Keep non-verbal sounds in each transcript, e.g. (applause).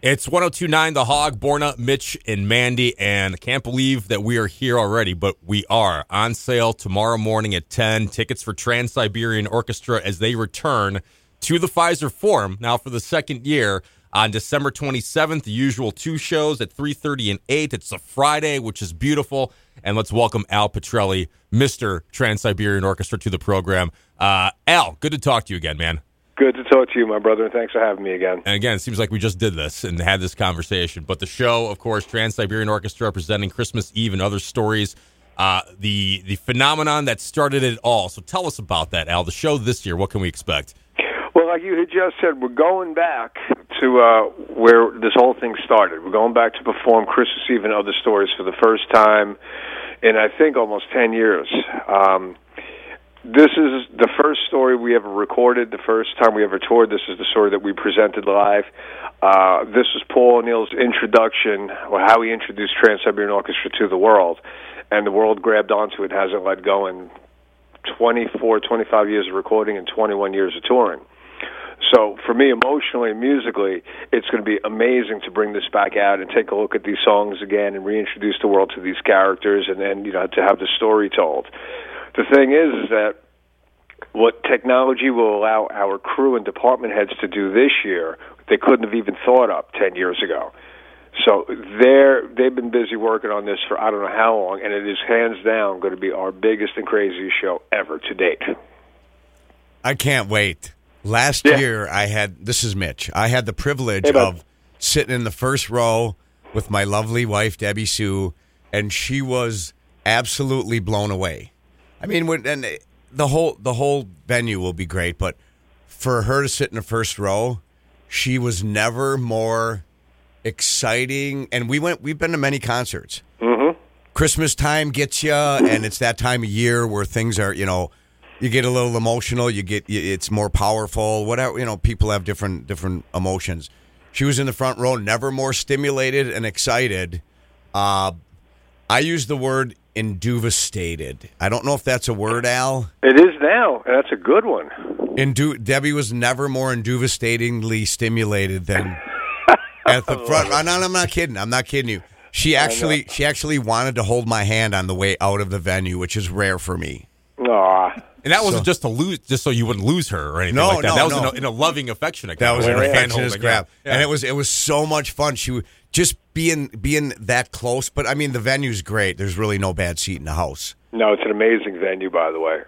It's 1029 The Hog, Borna, Mitch, and Mandy. And I can't believe that we are here already, but we are on sale tomorrow morning at 10. Tickets for Trans Siberian Orchestra as they return to the Fiserv Forum now for the second year on December 27th. The usual two shows at 3:30 and 8. It's a Friday, which is beautiful. And let's welcome Al Pitrelli, Mr. Trans Siberian Orchestra, to the program. Uh, Al, good to talk to you again, man. Good to talk to you, my brother, and thanks for having me again. And again, it seems like we just did this and had this conversation. But the show, of course, Trans Siberian Orchestra presenting Christmas Eve and other stories. Uh, the the phenomenon that started it all. So tell us about that, Al. The show this year. What can we expect? Well, like you had just said, we're going back to uh, where this whole thing started. We're going back to perform Christmas Eve and other stories for the first time in I think almost ten years. Um, this is the first story we ever recorded, the first time we ever toured. This is the story that we presented live. Uh, this was Paul O'Neill's introduction, or how he introduced Trans Siberian Orchestra to the world. And the world grabbed onto it, hasn't let go in 24, 25 years of recording and 21 years of touring. So for me, emotionally and musically, it's going to be amazing to bring this back out and take a look at these songs again and reintroduce the world to these characters and then, you know, to have the story told. The thing is, is that what technology will allow our crew and department heads to do this year, they couldn't have even thought up 10 years ago. So they're they've been busy working on this for I don't know how long, and it is hands down going to be our biggest and craziest show ever to date. I can't wait. Last Yeah. year, I had this is Mitch. I had the privilege Hey, of sitting in the first row with my lovely wife Debbie Sue, and she was absolutely blown away. I mean, when, and the whole the whole venue will be great, but for her to sit in the first row, she was never more exciting. And we went. We've been to many concerts. Mm-hmm. Christmas time gets you, and it's that time of year where things are, you know, you get a little emotional. You get it's more powerful. Whatever, you know, people have different different emotions. She was in the front row, never more stimulated and excited. Uh, I use the word induvastated. I don't know if that's a word, Al. It is now, that's a good one. Indu- Debbie was never more induvastatingly stimulated than (laughs) at the front. No, no, I'm not kidding. I'm not kidding you. She actually, she actually wanted to hold my hand on the way out of the venue, which is rare for me. Aw. And that wasn't just to lose, just so you wouldn't lose her or anything No, like that. no, that was no. in, a, in a loving, affectionate. That kind was of an way, yeah. hand affectionate grab, yeah. and it was it was so much fun. She w- just being being that close, but I mean the venue's great. There's really no bad seat in the house. No, it's an amazing venue, by the way.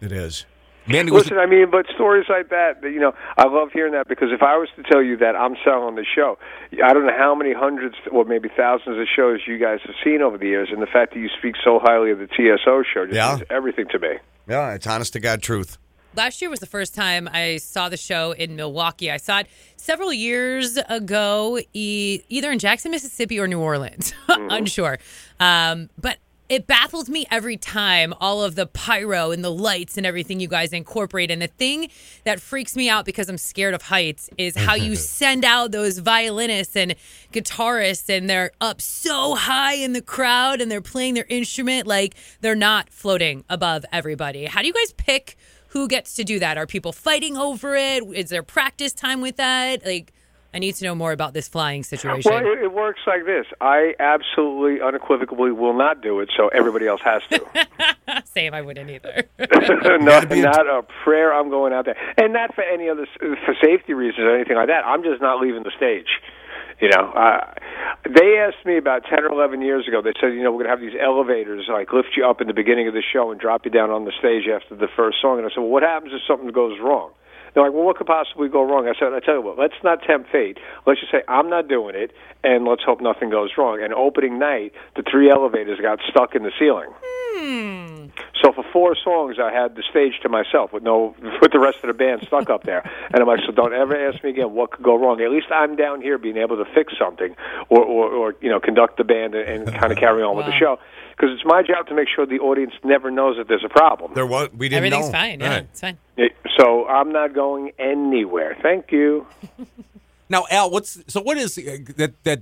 It is. Mandy was Listen, I mean, but stories like that, you know, I love hearing that because if I was to tell you that I'm selling the show, I don't know how many hundreds or maybe thousands of shows you guys have seen over the years, and the fact that you speak so highly of the TSO show just Yeah. means everything to me. Yeah, it's honest to God truth. Last year was the first time I saw the show in Milwaukee. I saw it several years ago, e- either in Jackson, Mississippi, or New Orleans. (laughs) Unsure. Um, but it baffles me every time all of the pyro and the lights and everything you guys incorporate. And the thing that freaks me out because I'm scared of heights is how you (laughs) send out those violinists and guitarists and they're up so high in the crowd and they're playing their instrument like they're not floating above everybody. How do you guys pick who gets to do that? Are people fighting over it? Is there practice time with that? Like, I need to know more about this flying situation. Well, it, it works like this. I absolutely, unequivocally will not do it, so everybody else has to. (laughs) Same, I wouldn't either. (laughs) not, not a prayer. I'm going out there, and not for any other for safety reasons or anything like that. I'm just not leaving the stage. You know, uh, they asked me about ten or eleven years ago. They said, you know, we're going to have these elevators like lift you up in the beginning of the show and drop you down on the stage after the first song. And I said, well, what happens if something goes wrong? They're like, well, what could possibly go wrong? I said, I tell you what, let's not tempt fate. Let's just say I'm not doing it, and let's hope nothing goes wrong. And opening night, the three elevators got stuck in the ceiling. Hmm. So for four songs, I had the stage to myself with no (laughs) with the rest of the band stuck up there. And I'm like, so don't ever ask me again what could go wrong. At least I'm down here being able to fix something, or or, or you know conduct the band and, and kind of carry on with the show. Because it's my job to make sure the audience never knows that there's a problem. There was we didn't Everything's know. fine. Yeah, Right. it's fine. So I'm not going anywhere. Thank you. (laughs) Now, Al, what's so? What is uh, that? That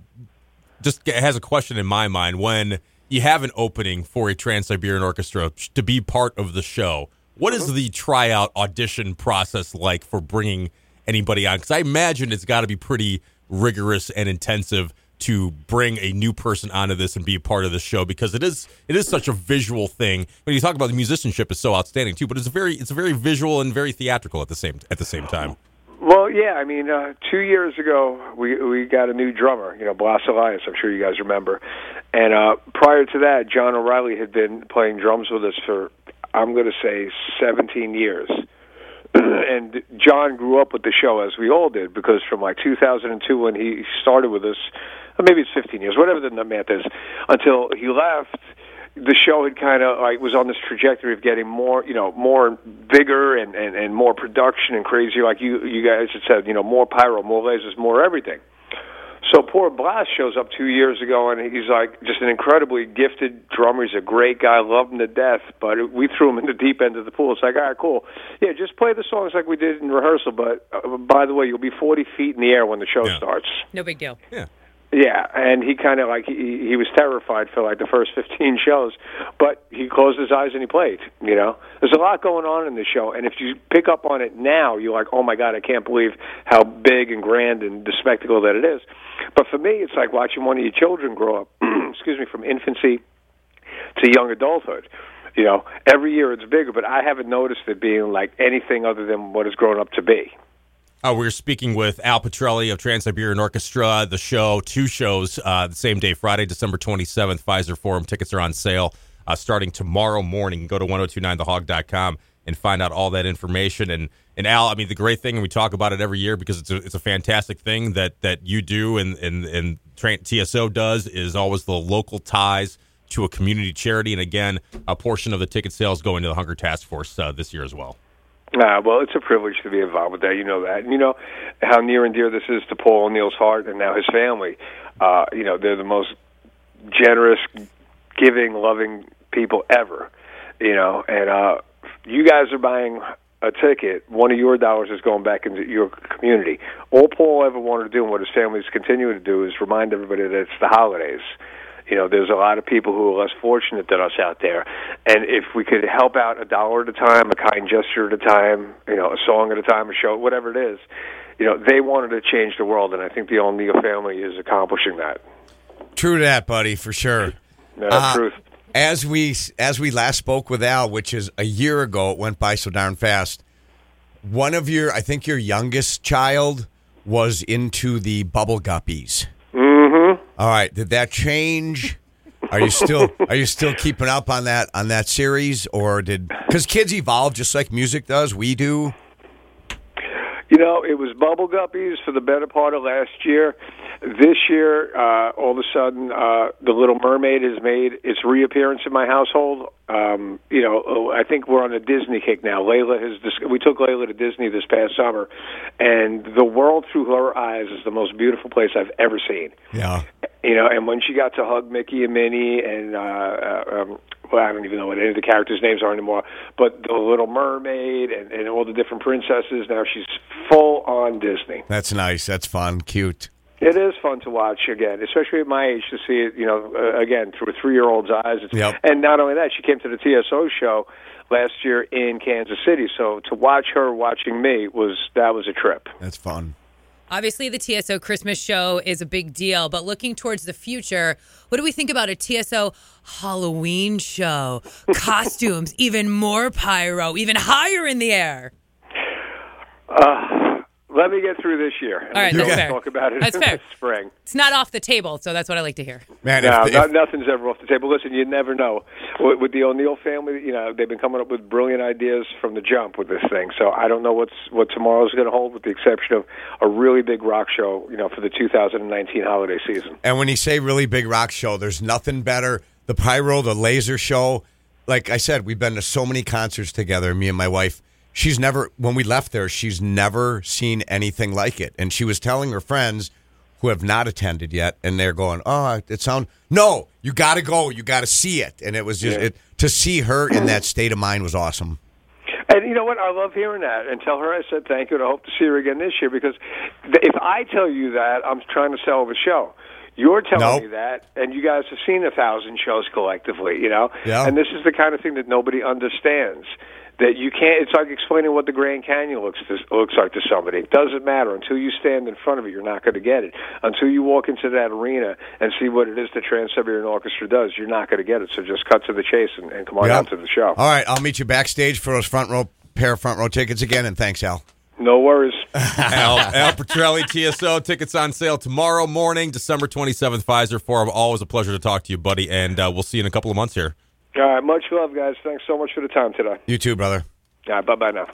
just has a question in my mind when you have an opening for a Trans Siberian Orchestra to be part of the show. What is the tryout audition process like for bringing anybody on? Because I imagine it's got to be pretty rigorous and intensive to bring a new person onto this and be a part of the show because it is it is such a visual thing. When you talk about the musicianship is so outstanding too, but it's a very it's very visual and very theatrical at the same at the same time. Well, yeah, I mean, uh, two years ago we we got a new drummer, you know, Blas Elias. I'm sure you guys remember. And uh, prior to that, John O'Reilly had been playing drums with us for I'm going to say 17 years. (clears throat) and John grew up with the show as we all did because from like 2002 when he started with us, maybe it's 15 years, whatever the math is, until he left the show had kind of like was on this trajectory of getting more, you know, more bigger and and and more production and crazy. Like you you guys had said, you know, more pyro, more lasers, more everything. So poor Blas shows up two years ago, and he's like just an incredibly gifted drummer. He's a great guy, love him to death. But we threw him in the deep end of the pool. It's like, all right, cool, yeah, just play the songs like we did in rehearsal. But uh, by the way, you'll be forty feet in the air when the show Yeah. starts. No big deal. Yeah. Yeah, and he kind of like he he was terrified for like the first (laughs) 15 shows, but he closed his eyes and he played, you know. There's a lot going on in the show and if you pick up on it now, you're like, "Oh my god, I can't believe how big and grand and the spectacle that it is." But for me, it's like watching one of your children grow up, (clears throat) excuse me, from infancy to young adulthood. You know, every year it's bigger, but I haven't noticed it being like anything other than what it's grown up to be. Uh, we're speaking with Al Pitrelli of Trans Siberian Orchestra. The show, two shows, uh, the same day, Friday, December 27th, Fiserv Forum. Tickets are on sale uh, starting tomorrow morning. Go to 1029thehog.com and find out all that information. And, and Al, I mean, the great thing, and we talk about it every year because it's a, it's a fantastic thing that, that you do and, and, and TSO does is always the local ties to a community charity. And again, a portion of the ticket sales going to the Hunger Task Force uh, this year as well. Uh, well, it's a privilege to be involved with that. You know that. And you know how near and dear this is to Paul O'Neill's heart and now his family. Uh, you know, they're the most generous, giving, loving people ever. You know, and uh, you guys are buying a ticket. One of your dollars is going back into your community. All Paul ever wanted to do, and what his family's continuing to do, is remind everybody that it's the holidays. You know, there's a lot of people who are less fortunate than us out there, and if we could help out a dollar at a time, a kind gesture at a time, you know, a song at a time, a show, whatever it is, you know, they wanted to change the world, and I think the O'Neill family is accomplishing that. True to that, buddy, for sure. No, that's Uh, truth. As we as we last spoke with Al, which is a year ago, it went by so darn fast. One of your, I think your youngest child was into the bubble guppies. All right, did that change? Are you still are you still keeping up on that on that series, or did because kids evolve just like music does? We do. You know, it was Bubble Guppies for the better part of last year. This year, uh, all of a sudden, uh, The Little Mermaid has made its reappearance in my household. Um, you know, oh, I think we're on a Disney kick now. Layla has. Dis- we took Layla to Disney this past summer, and the world through her eyes is the most beautiful place I've ever seen. Yeah. You know, and when she got to hug Mickey and Minnie, and uh, uh, um, well, I don't even know what any of the characters' names are anymore, but the Little Mermaid and, and all the different princesses. Now she's full on Disney. That's nice. That's fun. Cute. It is fun to watch again, especially at my age to see it. You know, uh, again through a three-year-old's eyes. It's, Yep. And not only that, she came to the TSO show last year in Kansas City. So to watch her watching me was that was a trip. That's fun. Obviously, the TSO Christmas show is a big deal, but looking towards the future, what do we think about a TSO Halloween show? (laughs) Costumes, even more pyro, even higher in the air. Uh, let me get through this year. All right, and that's fair. Talk about it That's fair. spring. It's not off the table, so that's what I like to hear. Man, No, if, no, if- nothing's ever off the table. Listen, you never know. With, with the O'Neill family, you know, they've been coming up with brilliant ideas from the jump with this thing. So I don't know what's what tomorrow's going to hold, with the exception of a really big rock show, you know, for the 2019 holiday season. And when you say really big rock show, there's nothing better. The pyro, the laser show. Like I said, we've been to so many concerts together, me and my wife. She's never, when we left there, she's never seen anything like it. And she was telling her friends who have not attended yet, and they're going, "Oh, it sound no, you got to go, you got to see it." And it was just Yeah. it, to see her in that state of mind was awesome. And you know what? I love hearing that. And tell her I said thank you, and I hope to see her again this year. Because if I tell you that, I'm trying to sell the show. You're telling Nope. me that, and you guys have seen a thousand shows collectively, you know. Yeah. And this is the kind of thing that nobody understands. that you can't. It's like explaining what the Grand Canyon looks to, looks like to somebody. It doesn't matter until you stand in front of it. You're not going to get it until you walk into that arena and see what it is the Trans Siberian Orchestra does. You're not going to get it. So just cut to the chase and, and come on Yep. out to the show. All right, I'll meet you backstage for those front row pair of front row tickets again, and thanks, Al. No worries. (laughs) Al, Al Pitrelli, TSO. Tickets on sale tomorrow morning, December 27th, Fiserv Forum. Always a pleasure to talk to you, buddy, and uh, we'll see you in a couple of months here. All right, much love, guys. Thanks so much for the time today. You too, brother. All right, bye bye now.